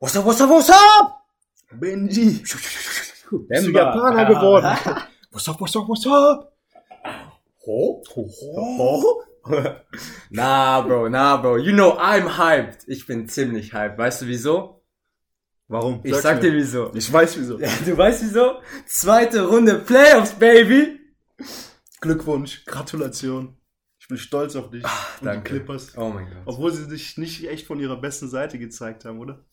What's up, what's up, what's up? Benji. Bemba. Japaner geworden? What's up, what's up, what's up? Ho? Ho, ho. na, Bro, na, Bro. You know I'm hyped. Ich bin ziemlich hyped. Weißt du wieso? Warum? Ich Sag's sag dir wieso. Ich weiß wieso. Ja, du weißt wieso? Zweite Runde Playoffs, Baby. Glückwunsch, Gratulation. Ich bin stolz auf dich und die danke. Clippers. Oh mein Gott. Obwohl sie sich nicht echt von ihrer besten Seite gezeigt haben, oder?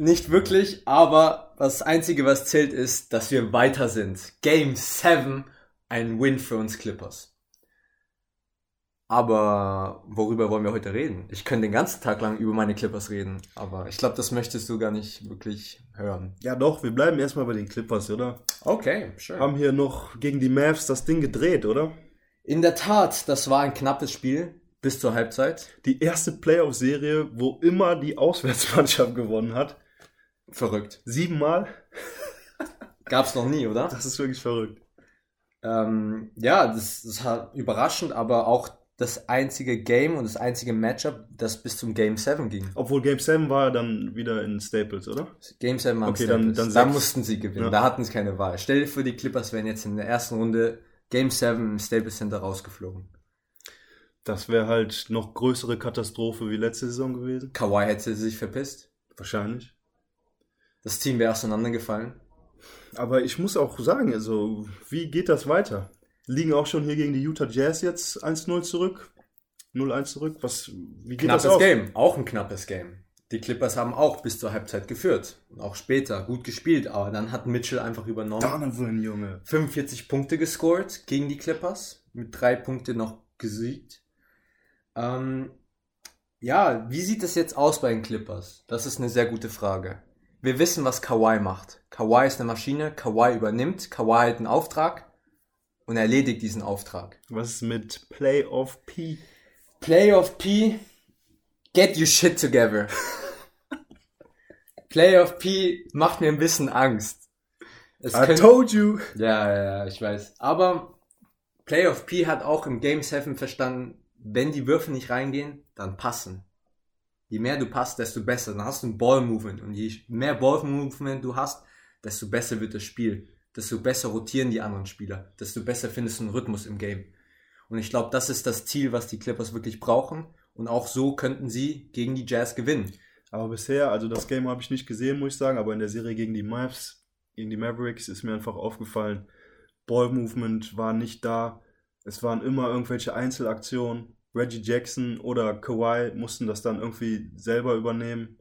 Nicht wirklich, aber das Einzige, was zählt, ist, dass wir weiter sind. Game 7, ein Win für uns Clippers. Aber worüber wollen wir heute reden? Ich könnte den ganzen Tag lang über meine Clippers reden, aber ich glaube, das möchtest du gar nicht wirklich hören. Ja doch, wir bleiben erstmal bei den Clippers, oder? Okay, sure. Haben hier noch gegen die Mavs das Ding gedreht, oder? In der Tat, das war ein knappes Spiel bis zur Halbzeit. Die erste Playoff-Serie, wo immer die Auswärtsmannschaft gewonnen hat. Verrückt. Siebenmal. Gab's noch nie, oder? Das ist wirklich verrückt. Ähm, ja, das, das war überraschend, aber auch das einzige Game und das einzige Matchup, das bis zum Game 7 ging. Obwohl Game 7 war dann wieder in Staples, oder? Game 7 waren Okay, dann- Staples. dann da sechs. mussten sie gewinnen. Ja. Da hatten sie keine Wahl. Stell dir vor, die Clippers wären jetzt in der ersten Runde Game 7 im Staples Center rausgeflogen. Das wäre halt noch größere Katastrophe wie letzte Saison gewesen. Kawhi hätte sich verpisst. Wahrscheinlich. Das Team wäre auseinandergefallen. Aber ich muss auch sagen, also, wie geht das weiter? Liegen auch schon hier gegen die Utah Jazz jetzt 1-0 zurück? 0-1 zurück? Was, wie geht Knappes das aus? Game. Auch ein knappes Game. Die Clippers haben auch bis zur Halbzeit geführt. Und auch später gut gespielt. Aber dann hat Mitchell einfach übernommen. Donovan, Junge. 45 Punkte gescored gegen die Clippers, mit drei Punkte noch gesiegt. Ähm, ja, wie sieht es jetzt aus bei den Clippers? Das ist eine sehr gute Frage. Wir wissen, was Kawhi macht. Kawhi ist eine Maschine, Kawhi übernimmt, Kawhi hat einen Auftrag und erledigt diesen Auftrag. Was ist mit Playoff P? Playoff P, get your shit together. Playoff P macht mir ein bisschen Angst. Es I könnte- told you. Ja, ja, ja, ich weiß. Aber Playoff P hat auch im Game 7 verstanden, wenn die Würfe nicht reingehen, dann passen. Je mehr du passt, desto besser. Dann hast du ein Ball-Movement. Und je mehr Ball-Movement du hast, desto besser wird das Spiel. Desto besser rotieren die anderen Spieler. Desto besser findest du einen Rhythmus im Game. Und ich glaube, das ist das Ziel, was die Clippers wirklich brauchen. Und auch so könnten sie gegen die Jazz gewinnen. Aber bisher, also das Game habe ich nicht gesehen, muss ich sagen, aber in der Serie gegen die Mavs, gegen die Mavericks ist mir einfach aufgefallen, Ball-Movement war nicht da. Es waren immer irgendwelche Einzelaktionen. Reggie Jackson oder Kawhi mussten das dann irgendwie selber übernehmen.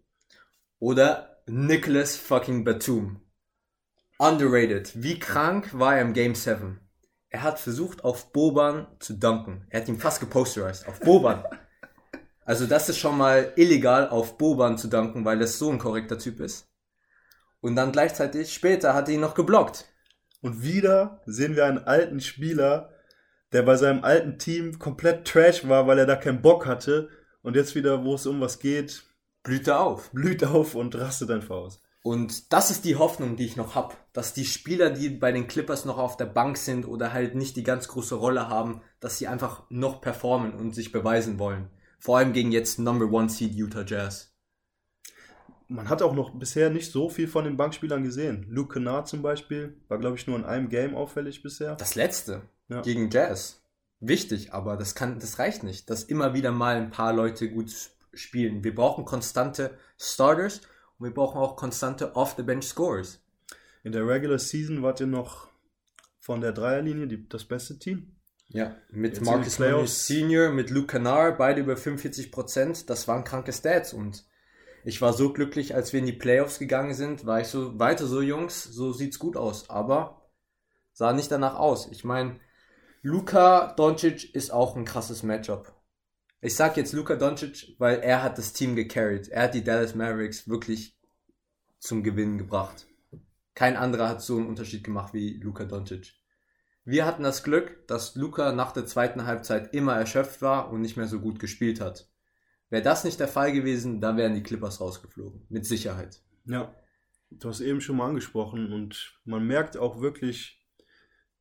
Oder Nicholas fucking Batum. Underrated. Wie krank war er im Game 7? Er hat versucht, auf Boban zu dunken. Er hat ihn fast geposterized. Auf Boban. Also das ist schon mal illegal, auf Boban zu dunken, weil das so ein korrekter Typ ist. Und dann gleichzeitig, später hat er ihn noch geblockt. Und wieder sehen wir einen alten Spieler, der bei seinem alten Team komplett Trash war, weil er da keinen Bock hatte. Und jetzt wieder, wo es um was geht, Blüht er auf. blüht auf und rastet einfach aus. Und das ist die Hoffnung, die ich noch hab, dass die Spieler, die bei den Clippers noch auf der Bank sind oder halt nicht die ganz große Rolle haben, dass sie einfach noch performen und sich beweisen wollen. Vor allem gegen jetzt Number One Seed Utah Jazz. Man hat auch noch bisher nicht so viel von den Bankspielern gesehen. Luke Kennard zum Beispiel war, glaube ich, nur in einem Game auffällig bisher. Das letzte Ja. gegen Jazz. Wichtig, aber das kann, das reicht nicht, dass immer wieder mal ein paar Leute gut sp- spielen. Wir brauchen konstante Starters und wir brauchen auch konstante Off-the-Bench Scores. In der Regular Season wart ihr noch von der Dreierlinie die, das beste Team. Ja, mit Jetzt Marcus Morris. Senior, mit Luke Kennard, beide über 45%. Das waren kranke Stats und ich war so glücklich, als wir in die Playoffs gegangen sind, war ich so, weiter so Jungs, so sieht's gut aus. Aber sah nicht danach aus. Ich meine, Luka Doncic ist auch ein krasses Matchup. Ich sag jetzt Luka Doncic, weil er hat das Team gecarried. Er hat die Dallas Mavericks wirklich zum Gewinnen gebracht. Kein anderer hat so einen Unterschied gemacht wie Luka Doncic. Wir hatten das Glück, dass Luca nach der zweiten Halbzeit immer erschöpft war und nicht mehr so gut gespielt hat. Wäre das nicht der Fall gewesen, da wären die Clippers rausgeflogen. Mit Sicherheit. Ja. Du hast eben schon mal angesprochen und man merkt auch wirklich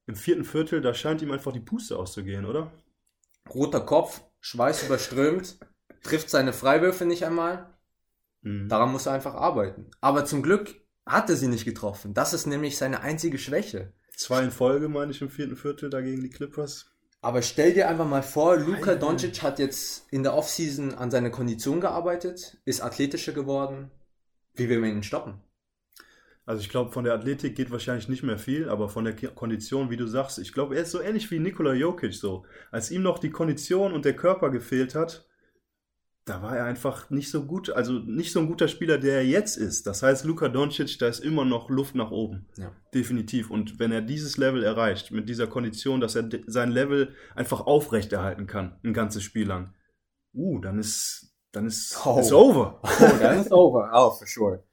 im vierten Viertel, da scheint ihm einfach die Puste auszugehen, oder? Roter Kopf, Schweiß überströmt, trifft seine Freiwürfe nicht einmal. Mhm. Daran muss er einfach arbeiten. Aber zum Glück hat er sie nicht getroffen. Das ist nämlich seine einzige Schwäche. Zwei in Folge, meine ich, im vierten Viertel dagegen die Clippers. Aber stell dir einfach mal vor, Luka Doncic hat jetzt in der Offseason an seiner Kondition gearbeitet, ist athletischer geworden. Wie will man ihn stoppen? Also ich glaube, von der Athletik geht wahrscheinlich nicht mehr viel, aber von der Kondition, wie du sagst, ich glaube, er ist so ähnlich wie Nikola Jokic so. Als ihm noch die Kondition und der Körper gefehlt hat, da war er einfach nicht so gut, also nicht so ein guter Spieler, der er jetzt ist. Das heißt, Luka Doncic, da ist immer noch Luft nach oben. Ja. Definitiv. Und wenn er dieses Level erreicht, mit dieser Kondition, dass er sein Level einfach aufrechterhalten kann, ein ganzes Spiel lang, uh, dann ist, dann ist, oh. ist over. Oh, dann ist over. Oh, for sure.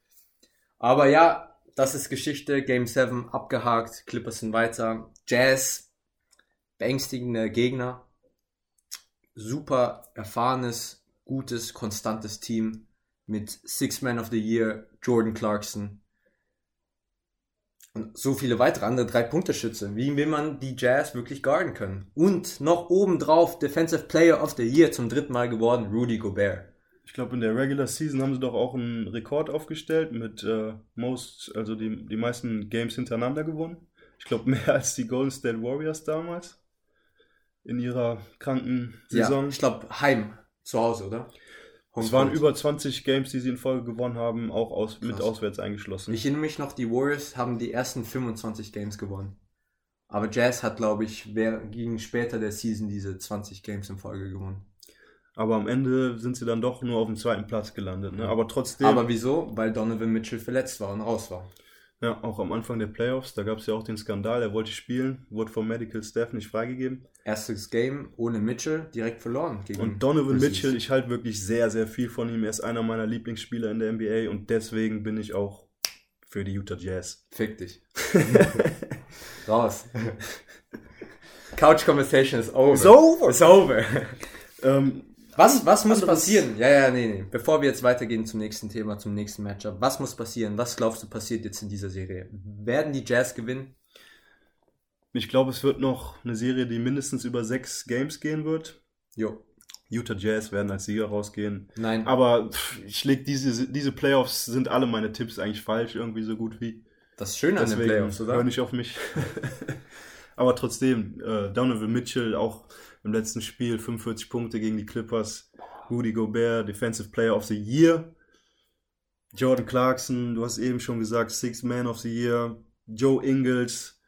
Aber ja, das ist Geschichte. Game 7 abgehakt. Clippers sind weiter. Jazz, beängstigende Gegner. Super erfahrenes gutes, konstantes Team mit Six Man of the Year, Jordan Clarkson und so viele weitere andere Drei-Punkte-Schütze. Wie will man die Jazz wirklich guarden können? Und noch obendrauf Defensive Player of the Year zum dritten Mal geworden, Rudy Gobert. Ich glaube, in der Regular Season haben sie doch auch einen Rekord aufgestellt mit äh, most, also die, die meisten Games hintereinander gewonnen. Ich glaube, mehr als die Golden State Warriors damals in ihrer kranken Saison. Ja, ich glaube, Heim zu Hause, oder? Es waren über 20 Games, die sie in Folge gewonnen haben, auch aus, mit auswärts eingeschlossen. Ich erinnere mich noch, die Warriors haben die ersten 25 Games gewonnen. Aber Jazz hat, glaube ich, gegen später der Season diese 20 Games in Folge gewonnen. Aber am Ende sind sie dann doch nur auf dem zweiten Platz gelandet. Ne? Aber trotzdem. Aber wieso? Weil Donovan Mitchell verletzt war und raus war. Ja, auch am Anfang der Playoffs, da gab es ja auch den Skandal, er wollte spielen, wurde vom Medical Staff nicht freigegeben. Erstes Game ohne Mitchell, direkt verloren. und Donovan. Mitchell, ich halte wirklich sehr, sehr viel von ihm. Er ist einer meiner Lieblingsspieler in der NBA und deswegen bin ich auch für die Utah Jazz. Fick dich. Raus. Couch Conversation is over. It's over. It's over. ähm, was, was muss passieren? Ja, ja, nee, nee. Bevor wir jetzt weitergehen zum nächsten Thema, zum nächsten Matchup. Was muss passieren? Was glaubst du passiert jetzt in dieser Serie? Werden die Jazz gewinnen? Ich glaube, es wird noch eine Serie, die mindestens über sechs Games gehen wird. Jo. Utah Jazz werden als Sieger rausgehen. Nein. Aber pff, ich leg diese, diese Playoffs sind alle meine Tipps eigentlich falsch, irgendwie so gut wie. Das ist schön an den Playoffs, oder? Hör nicht auf mich. Aber trotzdem, äh, Donovan Mitchell auch im letzten Spiel 45 Punkte gegen die Clippers. Rudy Gobert, Defensive Player of the Year. Jordan Clarkson, du hast eben schon gesagt, Six Man of the Year. Joe Ingles.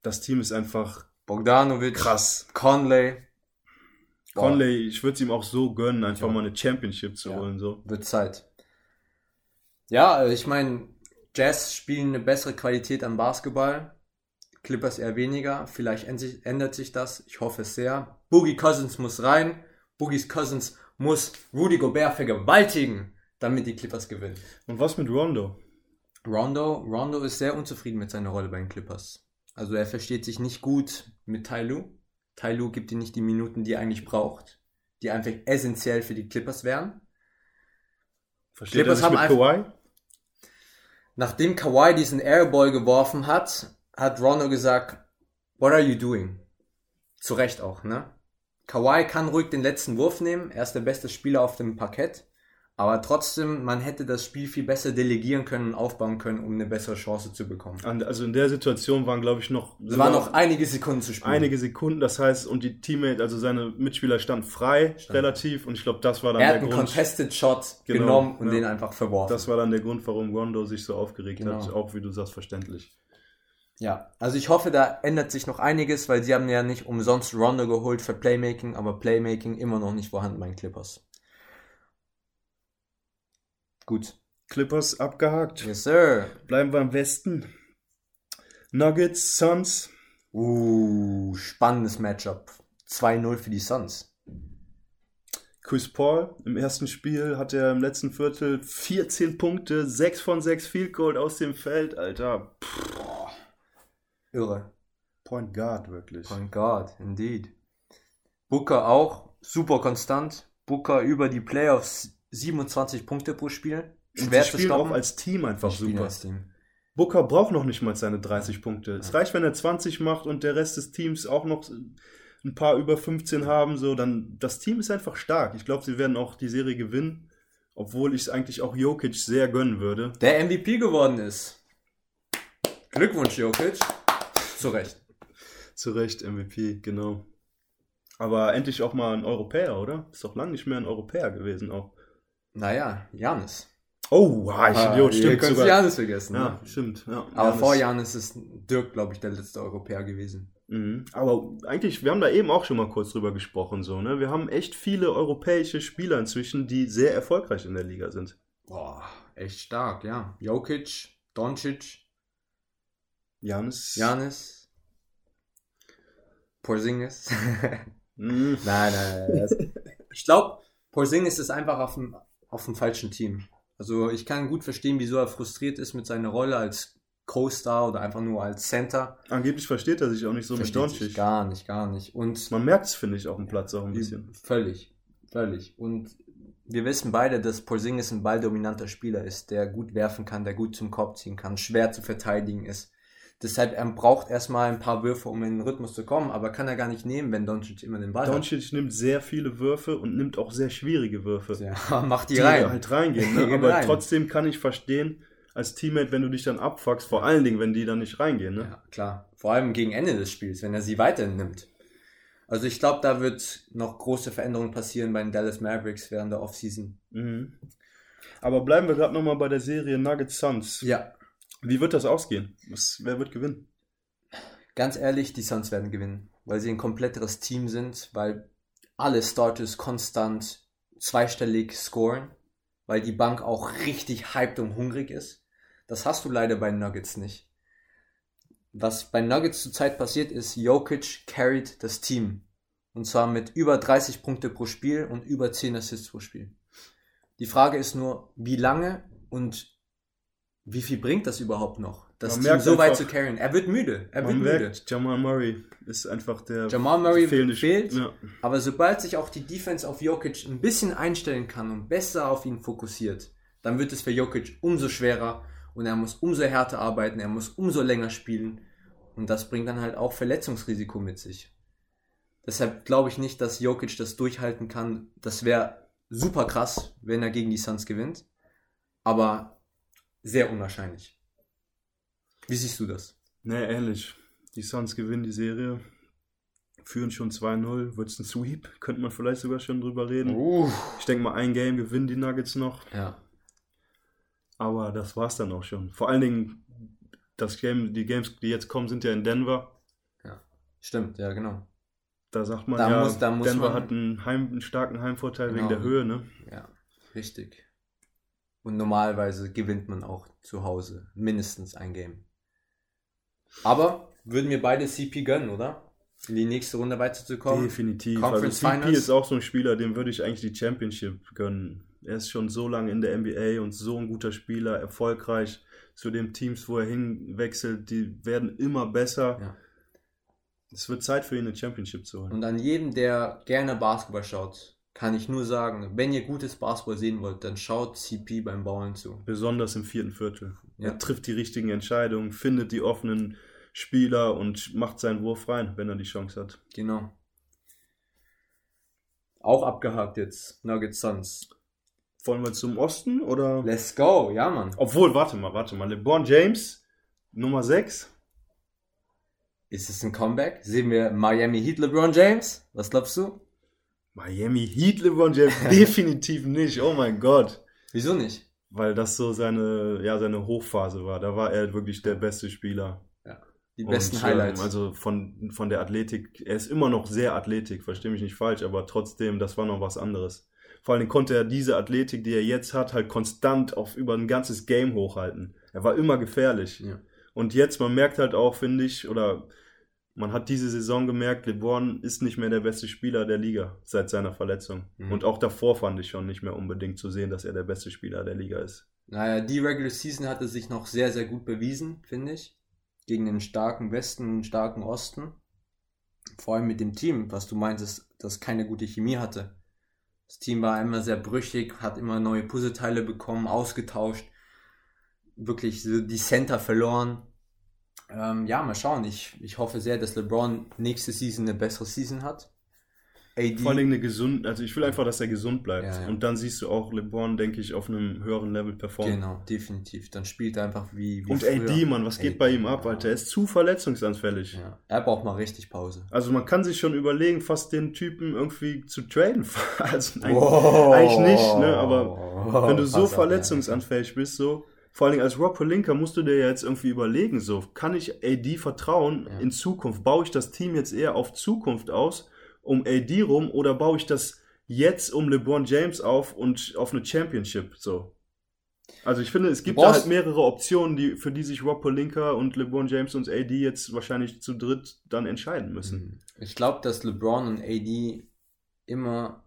Das Team ist einfach Bogdanovic, krass. Conley. Conley, ich würde es ihm auch so gönnen, einfach ja. mal eine Championship zu ja. holen. So. Wird Zeit. Ja, ich meine, Jazz spielen eine bessere Qualität am Basketball. Clippers eher weniger. Vielleicht ändert sich das. Ich hoffe es sehr. Boogie Cousins muss rein. Boogie Cousins muss Rudy Gobert vergewaltigen, damit die Clippers gewinnen. Und was mit Rondo? Rondo, Rondo ist sehr unzufrieden mit seiner Rolle bei den Clippers. Also er versteht sich nicht gut mit Tai Lu. Tai Lu gibt ihm nicht die Minuten, die er eigentlich braucht, die einfach essentiell für die Clippers wären. Versteht Clippers er sich mit Kawhi? Nachdem Kawhi diesen Airball geworfen hat, hat Rondo gesagt, what are you doing? Zu Recht auch, ne? Kawhi kann ruhig den letzten Wurf nehmen, er ist der beste Spieler auf dem Parkett, aber trotzdem, man hätte das Spiel viel besser delegieren können und aufbauen können, um eine bessere Chance zu bekommen. Also in der Situation waren, glaube ich, noch... Es waren noch einige Sekunden zu spielen. Einige Sekunden, das heißt, und die Teammate, also seine Mitspieler standen frei, Stand. relativ, und ich glaube, das war dann er der Grund... Er hat einen Contested Shot genau, genommen und ja. den einfach verworfen. Das war dann der Grund, warum Rondo sich so aufgeregt genau. hat, auch wie du sagst, verständlich. Ja, also ich hoffe, da ändert sich noch einiges, weil sie haben ja nicht umsonst Rondo geholt für Playmaking, aber Playmaking immer noch nicht vorhanden bei den Clippers. Gut. Clippers abgehakt. Yes, sir. Bleiben wir im Westen. Nuggets, Suns. Uh, spannendes Matchup. 2-0 für die Suns. Chris Paul im ersten Spiel hat er im letzten Viertel 14 Punkte, 6 von 6 Field Goal aus dem Feld, Alter. Pff. Irre. Point Guard, wirklich. Point Guard, indeed. Booker auch super konstant. Booker über die Playoffs 27 Punkte pro Spiel. Schwer zu stoppen. auch als Team einfach super. Team. Booker braucht noch nicht mal seine 30 Punkte. Es reicht, wenn er 20 macht und der Rest des Teams auch noch ein paar über 15 haben, so dann das Team ist einfach stark. Ich glaube, sie werden auch die Serie gewinnen obwohl ich es eigentlich auch Jokic sehr gönnen würde. Der MVP geworden ist. Glückwunsch, Jokic. Zu Recht. Zu Recht, MVP, genau. Aber endlich auch mal ein Europäer, oder? Ist doch lange nicht mehr ein Europäer gewesen auch. Naja, Janis. Oh, ah, ich Ah, Idiot, stimmt könnt sogar. Janis vergessen. Ja, Ne? stimmt. Ja, Aber Giannis. vor Janis ist Dirk, glaube ich, der letzte Europäer gewesen. Mhm. Aber eigentlich, wir haben da eben auch schon mal kurz drüber gesprochen, so, ne? Wir haben echt viele europäische Spieler inzwischen, die sehr erfolgreich in der Liga sind. Boah, echt stark, ja. Jokic, Doncic, Janis. Janis, Porzingis. Mhm. Nein, nein, nein. Ich glaube, Porzingis ist einfach auf dem, auf dem falschen Team. Also ich kann gut verstehen, wieso er frustriert ist mit seiner Rolle als Co-Star oder einfach nur als Center. Angeblich versteht er sich auch nicht so mit Versteht sich Doncic. gar nicht, gar nicht. Und Man merkt es, finde ich, auf dem Platz auch ein bisschen. völlig, völlig. Und wir wissen beide, dass Porzingis ein balldominanter Spieler ist, der gut werfen kann, der gut zum Korb ziehen kann, schwer zu verteidigen ist. Deshalb, er braucht erstmal ein paar Würfe, um in den Rhythmus zu kommen, aber kann er gar nicht nehmen, wenn Doncic immer den Ball Doncic nimmt sehr viele Würfe und nimmt auch sehr schwierige Würfe. hat. Ja, macht die, die rein. halt reingehen. Ne? Aber rein. trotzdem kann ich verstehen, als Teammate, wenn du dich dann abfuckst, vor allen Dingen, wenn die dann nicht reingehen. Ne? Ja, klar. Vor allem gegen Ende des Spiels, wenn er sie weiterhin nimmt. Also ich glaube, da wird noch große Veränderungen passieren bei den Dallas Mavericks während der Offseason. Mhm. Aber bleiben wir gerade nochmal bei der Serie Nuggets Suns. Ja. Wie wird das ausgehen? Was, wer wird gewinnen? Ganz ehrlich, die Suns werden gewinnen, weil sie ein kompletteres Team sind, weil alle Starters konstant zweistellig scoren, weil die Bank auch richtig hyped und hungrig ist. Das hast du leider bei Nuggets nicht. Was bei Nuggets zurzeit passiert ist, Jokic carried das Team. Und zwar mit über 30 Punkte pro Spiel und über 10 Assists pro Spiel. Die Frage ist nur, wie lange und wie viel bringt das überhaupt noch, das Man Team merkt so weit zu carryen? Er wird müde. Er wird Man müde. merkt, Jamal Murray ist einfach der Jamal Murray fehlende fehlt. Ja. Aber sobald sich auch die Defense auf Jokic ein bisschen einstellen kann und besser auf ihn fokussiert, dann wird es für Jokic umso schwerer und er muss umso härter arbeiten, er muss umso länger spielen und das bringt dann halt auch Verletzungsrisiko mit sich. Deshalb glaube ich nicht, dass Jokic das durchhalten kann. Das wäre super krass, wenn er gegen die Suns gewinnt, aber sehr unwahrscheinlich. Wie siehst du das? Nee, ehrlich. Die Suns gewinnen die Serie. Führen schon 2-0. Wird es ein Sweep? Könnte man vielleicht sogar schon drüber reden. Uh. Ich denke mal, ein Game gewinnen die Nuggets noch. Ja. Aber das war's dann auch schon. Vor allen Dingen, das Game, die Games, die jetzt kommen, sind ja in Denver. Stimmt, ja, genau. Da sagt man Da ja, muss- da muss Denver man- hat einen, Heim, einen starken Heimvorteil Genau. wegen der Höhe, ne? Ja, richtig. Und normalerweise gewinnt man auch zu Hause mindestens ein Game. Aber würden wir beide CP gönnen, oder? In die nächste Runde weiterzukommen? Definitiv. Conference also CP Finals? ist auch so ein Spieler, dem würde ich eigentlich die Championship gönnen. Er ist schon so lange in der NBA und so ein guter Spieler, erfolgreich. Zu den Teams, wo er hinwechselt, die werden immer besser. Ja. Es wird Zeit für ihn, eine Championship zu holen. Und an jedem, der gerne Basketball schaut, kann ich nur sagen, wenn ihr gutes Basketball sehen wollt, dann schaut CP beim Bauern zu. Besonders im vierten Viertel. Ja. Er trifft die richtigen Entscheidungen, findet die offenen Spieler und macht seinen Wurf rein, wenn er die Chance hat. Genau. Auch abgehakt jetzt, Nuggets Suns. Wollen wir zum Osten oder? Let's go, ja Mann. Obwohl, warte mal, warte mal. LeBron James, Nummer 6. Ist es ein Comeback? Sehen wir Miami Heat LeBron James? Was glaubst du? Miami Heat LeBron James definitiv nicht. Oh mein Gott. Wieso nicht? Weil das so seine, ja, seine Hochphase war. Da war er wirklich der beste Spieler. Die besten Und, Highlights. Ähm, also von, von der Athletik, er ist immer noch sehr Athletik, verstehe mich nicht falsch, aber trotzdem, das war noch was anderes. Vor allem konnte er diese Athletik, die er jetzt hat, halt konstant auf über ein ganzes Game hochhalten. Er war immer gefährlich. Ja. Und jetzt, man merkt halt auch, finde ich, oder man hat diese Saison gemerkt, LeBron ist nicht mehr der beste Spieler der Liga seit seiner Verletzung. Mhm. Und auch davor fand ich schon nicht mehr unbedingt zu sehen, dass er der beste Spieler der Liga ist. Naja, die Regular Season hatte sich noch sehr, sehr gut bewiesen, finde ich. Gegen den starken Westen und starken Osten. Vor allem mit dem Team, was du meintest, das keine gute Chemie hatte. Das Team war immer sehr brüchig, hat immer neue Puzzleteile bekommen, ausgetauscht. Wirklich so die Center verloren. Ähm, ja, mal schauen. Ich, ich hoffe sehr, dass LeBron nächste Season eine bessere Season hat. AD. Vor allem eine gesund, also ich will einfach, dass er gesund bleibt. Ja, ja. Und dann siehst du auch LeBron, denke ich, auf einem höheren Level performen. Genau, definitiv. Dann spielt er einfach wie, wie Und früher. AD, Mann, was geht bei ihm ab, ja. Alter? Er ist zu verletzungsanfällig. Er braucht mal richtig Pause. Also man kann sich schon überlegen, fast den Typen irgendwie zu traden. Also eigentlich, Wow. eigentlich nicht, ne? Aber wenn du so Pass verletzungsanfällig bist, so, vor allem als Rob Pelinka musst du dir jetzt irgendwie überlegen, so, kann ich AD vertrauen Ja. in Zukunft? Baue ich das Team jetzt eher auf Zukunft aus, um AD rum, oder baue ich das jetzt um LeBron James auf und auf eine Championship, so? Also ich finde, es gibt da halt mehrere Optionen, die, für die sich Rob Pelinka und LeBron James und AD jetzt wahrscheinlich zu dritt dann entscheiden müssen. Mhm. Ich glaube, dass LeBron und AD immer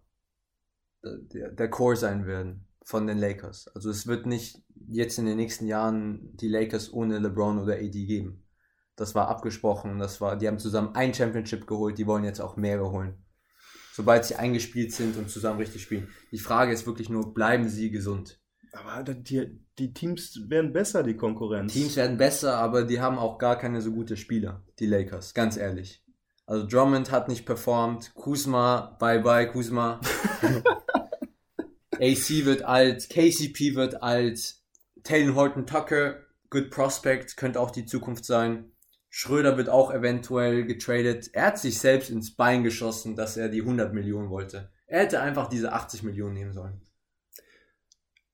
der, der Core sein werden von den Lakers. Also es wird nicht jetzt in den nächsten Jahren die Lakers ohne LeBron oder AD geben. Das war abgesprochen, das war, die haben zusammen ein Championship geholt, die wollen jetzt auch mehrere holen. Sobald sie eingespielt sind und zusammen richtig spielen. Die Frage ist wirklich nur, bleiben sie gesund? Aber die, die Teams werden besser, die Konkurrenz. Teams werden besser, aber die haben auch gar keine so gute Spieler, die Lakers, ganz ehrlich. Also Drummond hat nicht performt, Kuzma, bye bye Kuzma. AC wird alt, KCP wird alt, Taylor Horton Tucker, good prospect, könnte auch die Zukunft sein. Schröder wird auch eventuell getradet. Er hat sich selbst ins Bein geschossen, dass er die 100 Millionen wollte. Er hätte einfach diese 80 Millionen nehmen sollen.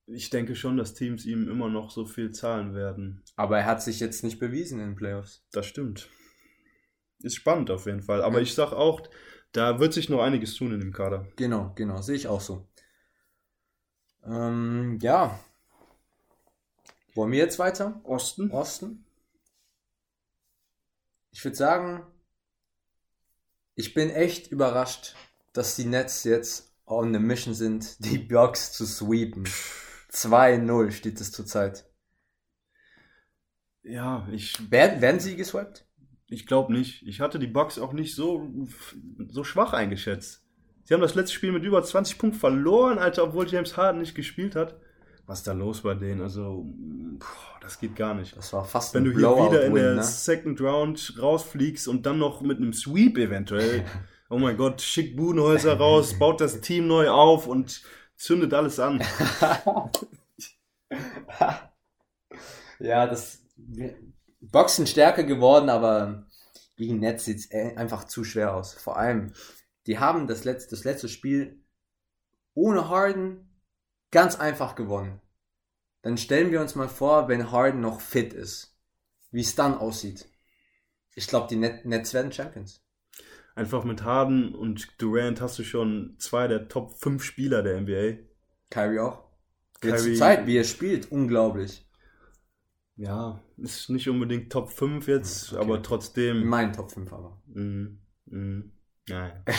Ich denke schon, dass Teams ihm immer noch so viel zahlen werden. Aber er hat sich jetzt nicht bewiesen in den Playoffs. Das stimmt. Ist spannend auf jeden Fall. Aber Ja. ich sag auch, da wird sich noch einiges tun in dem Kader. Genau, genau, sehe ich auch so. Ähm, ja. Wollen wir jetzt weiter? Osten? Osten? Ich würde sagen, ich bin echt überrascht, dass die Nets jetzt on a mission sind, die Bucks zu sweepen. 2-0 steht es zurzeit. Ja, ich, Werden, werden sie geswappt? ich glaube nicht. Ich hatte die Bucks auch nicht so, so schwach eingeschätzt. Sie haben das letzte Spiel mit über 20 Punkten verloren, Alter, obwohl James Harden nicht gespielt hat. Was ist da los bei denen? Also, puh, das geht gar nicht. Das war fast Wenn ein du hier wieder in der ne? Second Round rausfliegst und dann noch mit einem Sweep eventuell. Oh mein Gott, schickt Budenhäuser raus, baut das Team neu auf und zündet alles an. Ja, das Boxen stärker geworden, aber gegen Netz sieht es einfach zu schwer aus. Vor allem, die haben das letzte, das letzte Spiel ohne Harden ganz einfach gewonnen. Dann stellen wir uns mal vor, wenn Harden noch fit ist, wie es dann aussieht. Ich glaube, die Net Nets werden Champions. Einfach mit Harden und Durant hast du schon zwei der Top 5 Spieler der NBA. Kyrie auch. Jetzt Kyrie- Zeit, wie er spielt, unglaublich. Ja, ist nicht unbedingt Top 5 jetzt, Okay. aber trotzdem. meinen Top 5 aber. Mhm. Mhm. Nein.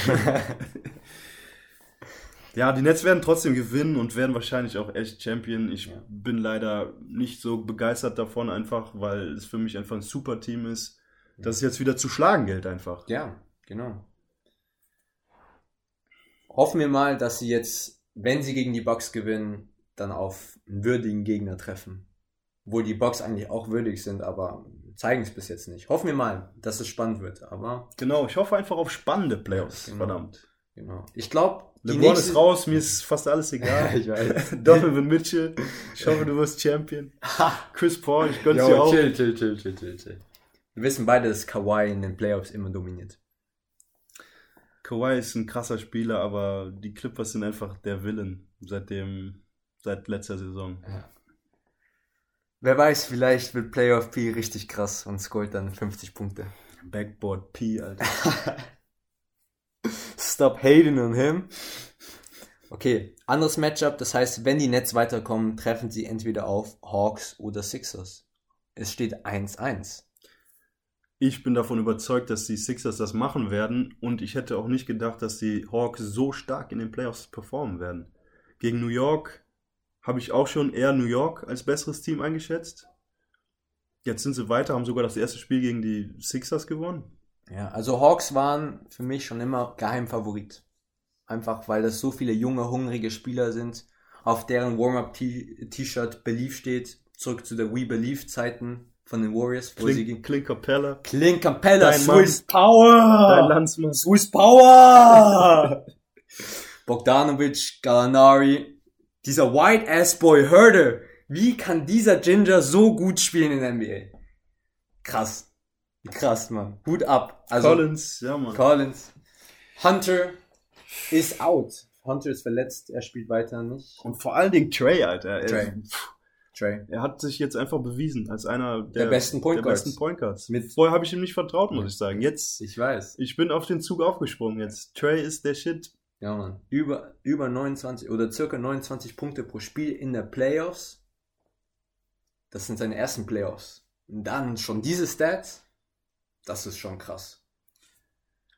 Ja, die Nets werden trotzdem gewinnen und werden wahrscheinlich auch echt Champion. Ich Ja. bin leider nicht so begeistert davon, einfach weil es für mich einfach ein super Team ist, dass es jetzt wieder zu schlagen gilt einfach. Ja, genau. Hoffen wir mal, dass sie jetzt, wenn sie gegen die Bucks gewinnen, dann auf einen würdigen Gegner treffen. Obwohl die Bucks eigentlich auch würdig sind, aber zeigen es bis jetzt nicht. Hoffen wir mal, dass es spannend wird. Aber Genau, ich hoffe einfach auf spannende Playoffs, Genau. verdammt. genau. Ich glaube, LeBron nächste ist raus, mir ist fast alles egal. ich weiß. Donovan Mitchell, ich hoffe, du wirst Champion. Chris Paul, ich gönn's dir auch. chill, chill, chill, chill, chill, chill. Wir wissen beide, dass Kawhi in den Playoffs immer dominiert. Kawhi ist ein krasser Spieler, aber die Clippers sind einfach der Willen seitdem, seit letzter Saison. Wer weiß, vielleicht wird Playoff P richtig krass und scoret dann 50 Punkte. Backboard P, Alter. Stop hating on him. Okay, anderes Matchup, das heißt, wenn die Nets weiterkommen, treffen sie entweder auf Hawks oder Sixers. Es steht 1-1. Ich bin davon überzeugt, dass die Sixers das machen werden und ich hätte auch nicht gedacht, dass die Hawks so stark in den Playoffs performen werden. Gegen New York habe ich auch schon eher New York als besseres Team eingeschätzt. Jetzt sind sie weiter, haben sogar das erste Spiel gegen die Sixers gewonnen. Ja, also Hawks waren für mich schon immer Geheimfavorit. Einfach weil das so viele junge, hungrige Spieler sind, auf deren Warm-Up-T-Shirt Belief steht. Zurück zu der We Believe Zeiten. von den Warriors, wo sie Clint, gegen Clint Capella. Clint Capella, Dein Swiss Dein Power! Landsmann. Swiss Power! Bogdanovic, Gallinari, dieser White Ass Boy Hürde. Wie kann dieser Ginger so gut spielen in der NBA? Krass. Krass, Mann. Hut ab. Also, Collins, ja Mann. Collins. Hunter ist out. Hunter ist verletzt, er spielt weiter nicht. Und vor allen Dingen Trey, Alter. Er, Trey. Trey. er hat sich jetzt einfach bewiesen als einer der, Der besten Point der Guards. besten Point Guards. Mit- Vorher habe ich ihm nicht vertraut, muss ich sagen. Jetzt, Ich weiß. ich bin auf den Zug aufgesprungen jetzt. Trey ist der Shit. Ja, Mann. Über, über 29 oder circa 29 Punkte pro Spiel in der Playoffs. Das sind seine ersten Playoffs. Und dann schon diese Stats. Das ist schon krass.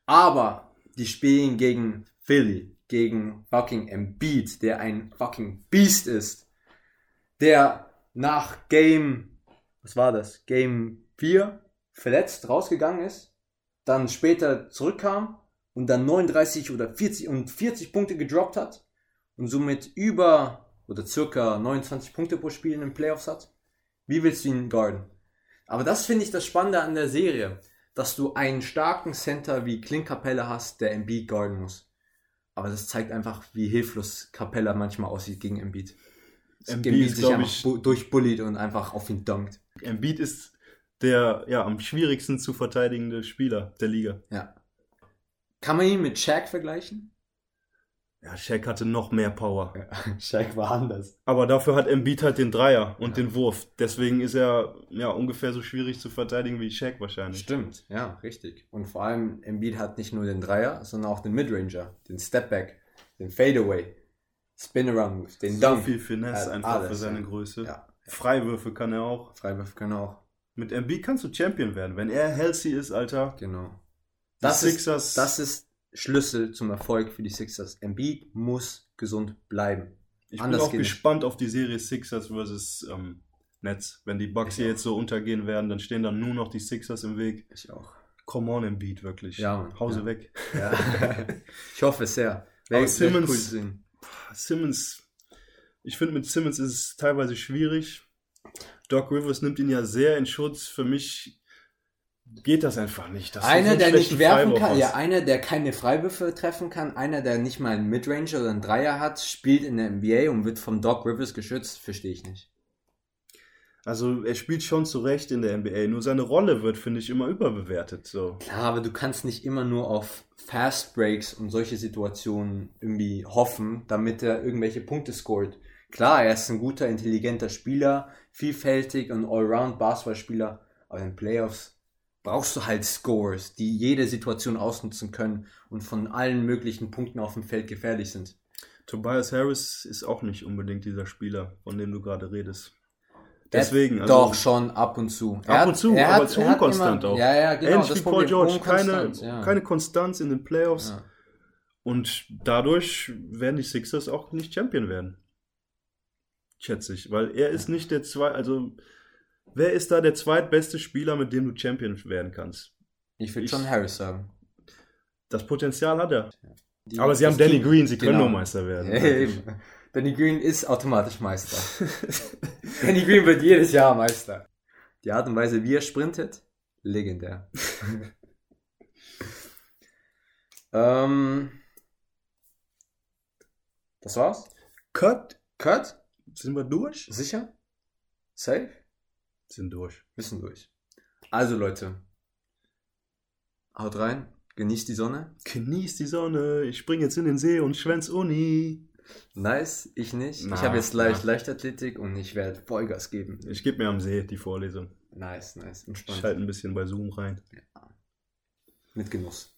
Aber die spielen gegen Philly, gegen fucking Embiid, der ein fucking Beast ist. Der nach Game, was war das? Game 4 verletzt rausgegangen ist, dann später zurückkam und dann 39 oder 40 und 40 Punkte gedroppt hat und somit über oder circa 29 Punkte pro Spiel in den Playoffs hat. Wie willst du ihn guarden? Aber das finde ich das Spannende an der Serie, dass du einen starken Center wie Clint Capella hast, der Embiid guarden muss. Aber das zeigt einfach, wie hilflos Capella manchmal aussieht gegen Embiid. Embiid Embiid sich einfach ich- bu- durchbullied und einfach auf ihn dunkt. Embiid ist der ja am schwierigsten zu verteidigende Spieler der Liga. Ja. Kann man ihn mit Shaq vergleichen? Ja, Shaq hatte noch mehr Power. Shaq war anders. Aber dafür hat Embiid halt den Dreier und den Wurf. Deswegen ist er ja ungefähr so schwierig zu verteidigen wie Shaq wahrscheinlich. Stimmt, ja, richtig. Und vor allem Embiid hat nicht nur den Dreier, sondern auch den Midranger, den Stepback, den Fadeaway, Spin-Around den So Dunk. viel Finesse Ja, einfach alles, für seine ja. Größe. Ja, Freiwürfe kann er auch. Freiwurf können auch. Mit Embiid kannst du Champion werden. Wenn er healthy ist, Alter. Genau. Die Das Sixers- ist, das ist Schlüssel zum Erfolg für die Sixers. Embiid muss gesund bleiben. Ich Anders bin auch geht nicht. gespannt auf die Serie Sixers vs. Ähm, Nets. Wenn die Bucks Ich hier auch. jetzt so untergehen werden, dann stehen dann nur noch die Sixers im Weg. Ich auch. Come on, Embiid, wirklich. Ja. Hause Ja. weg. Ja. ich hoffe es sehr. Wäre Aber Simmons- cool sehen. Simmons, ich finde mit Simmons ist es teilweise schwierig. Doc Rivers nimmt ihn ja sehr in Schutz. Für mich geht das einfach nicht. Das Einer, ein der nicht werfen kann, aus. ja, einer, der keine Freiwürfe treffen kann, einer, der nicht mal einen Midrange oder einen Dreier hat, spielt in der NBA und wird vom Doc Rivers geschützt, verstehe ich nicht. Also er spielt schon zu Recht in der NBA, nur seine Rolle wird, finde ich, immer überbewertet. So. Klar, aber du kannst nicht immer nur auf Fast Breaks und solche Situationen irgendwie hoffen, damit er irgendwelche Punkte scoret. Klar, er ist ein guter, intelligenter Spieler, vielfältig und allround Basketballspieler, aber in Playoffs brauchst du halt Scores, die jede Situation ausnutzen können und von allen möglichen Punkten auf dem Feld gefährlich sind. Tobias Harris ist auch nicht unbedingt dieser Spieler, von dem du gerade redest. Deswegen, also, Doch, schon ab und zu. Ab und zu, aber zu unkonstant immer, auch. Ja, ja, genau. ähnlich das wie Paul Problem, George, keine, ja. keine Konstanz in den Playoffs. Ja. Und dadurch werden die Sixers auch nicht Champion werden. Schätze ich. Weil er ist nicht der zwei, also wer ist da der zweitbeste Spieler, mit dem du Champion werden kannst? Ich würde John Harris sagen. Das Potenzial hat er. Die- Aber sie haben Danny Green, sie können Genau. nur Meister werden. Ja, eben. Danny Green ist automatisch Meister. Danny Green wird jedes Jahr Meister. Die Art und Weise, wie er sprintet, legendär. ähm, das war's? Cut? Cut? Sind wir durch? Sicher? Safe? Sind durch. Wissen durch. Also Leute, haut rein, genießt die Sonne. Genieß die Sonne, ich spring jetzt in den See und schwänz Uni. Nice, ich nicht. Na, ich habe jetzt leicht na. Leichtathletik und ich werde Vollgas geben. Ich gebe mir am See die Vorlesung. Nice, nice, Ich entspannt. schalte ein bisschen bei Zoom rein. Mit Genuss.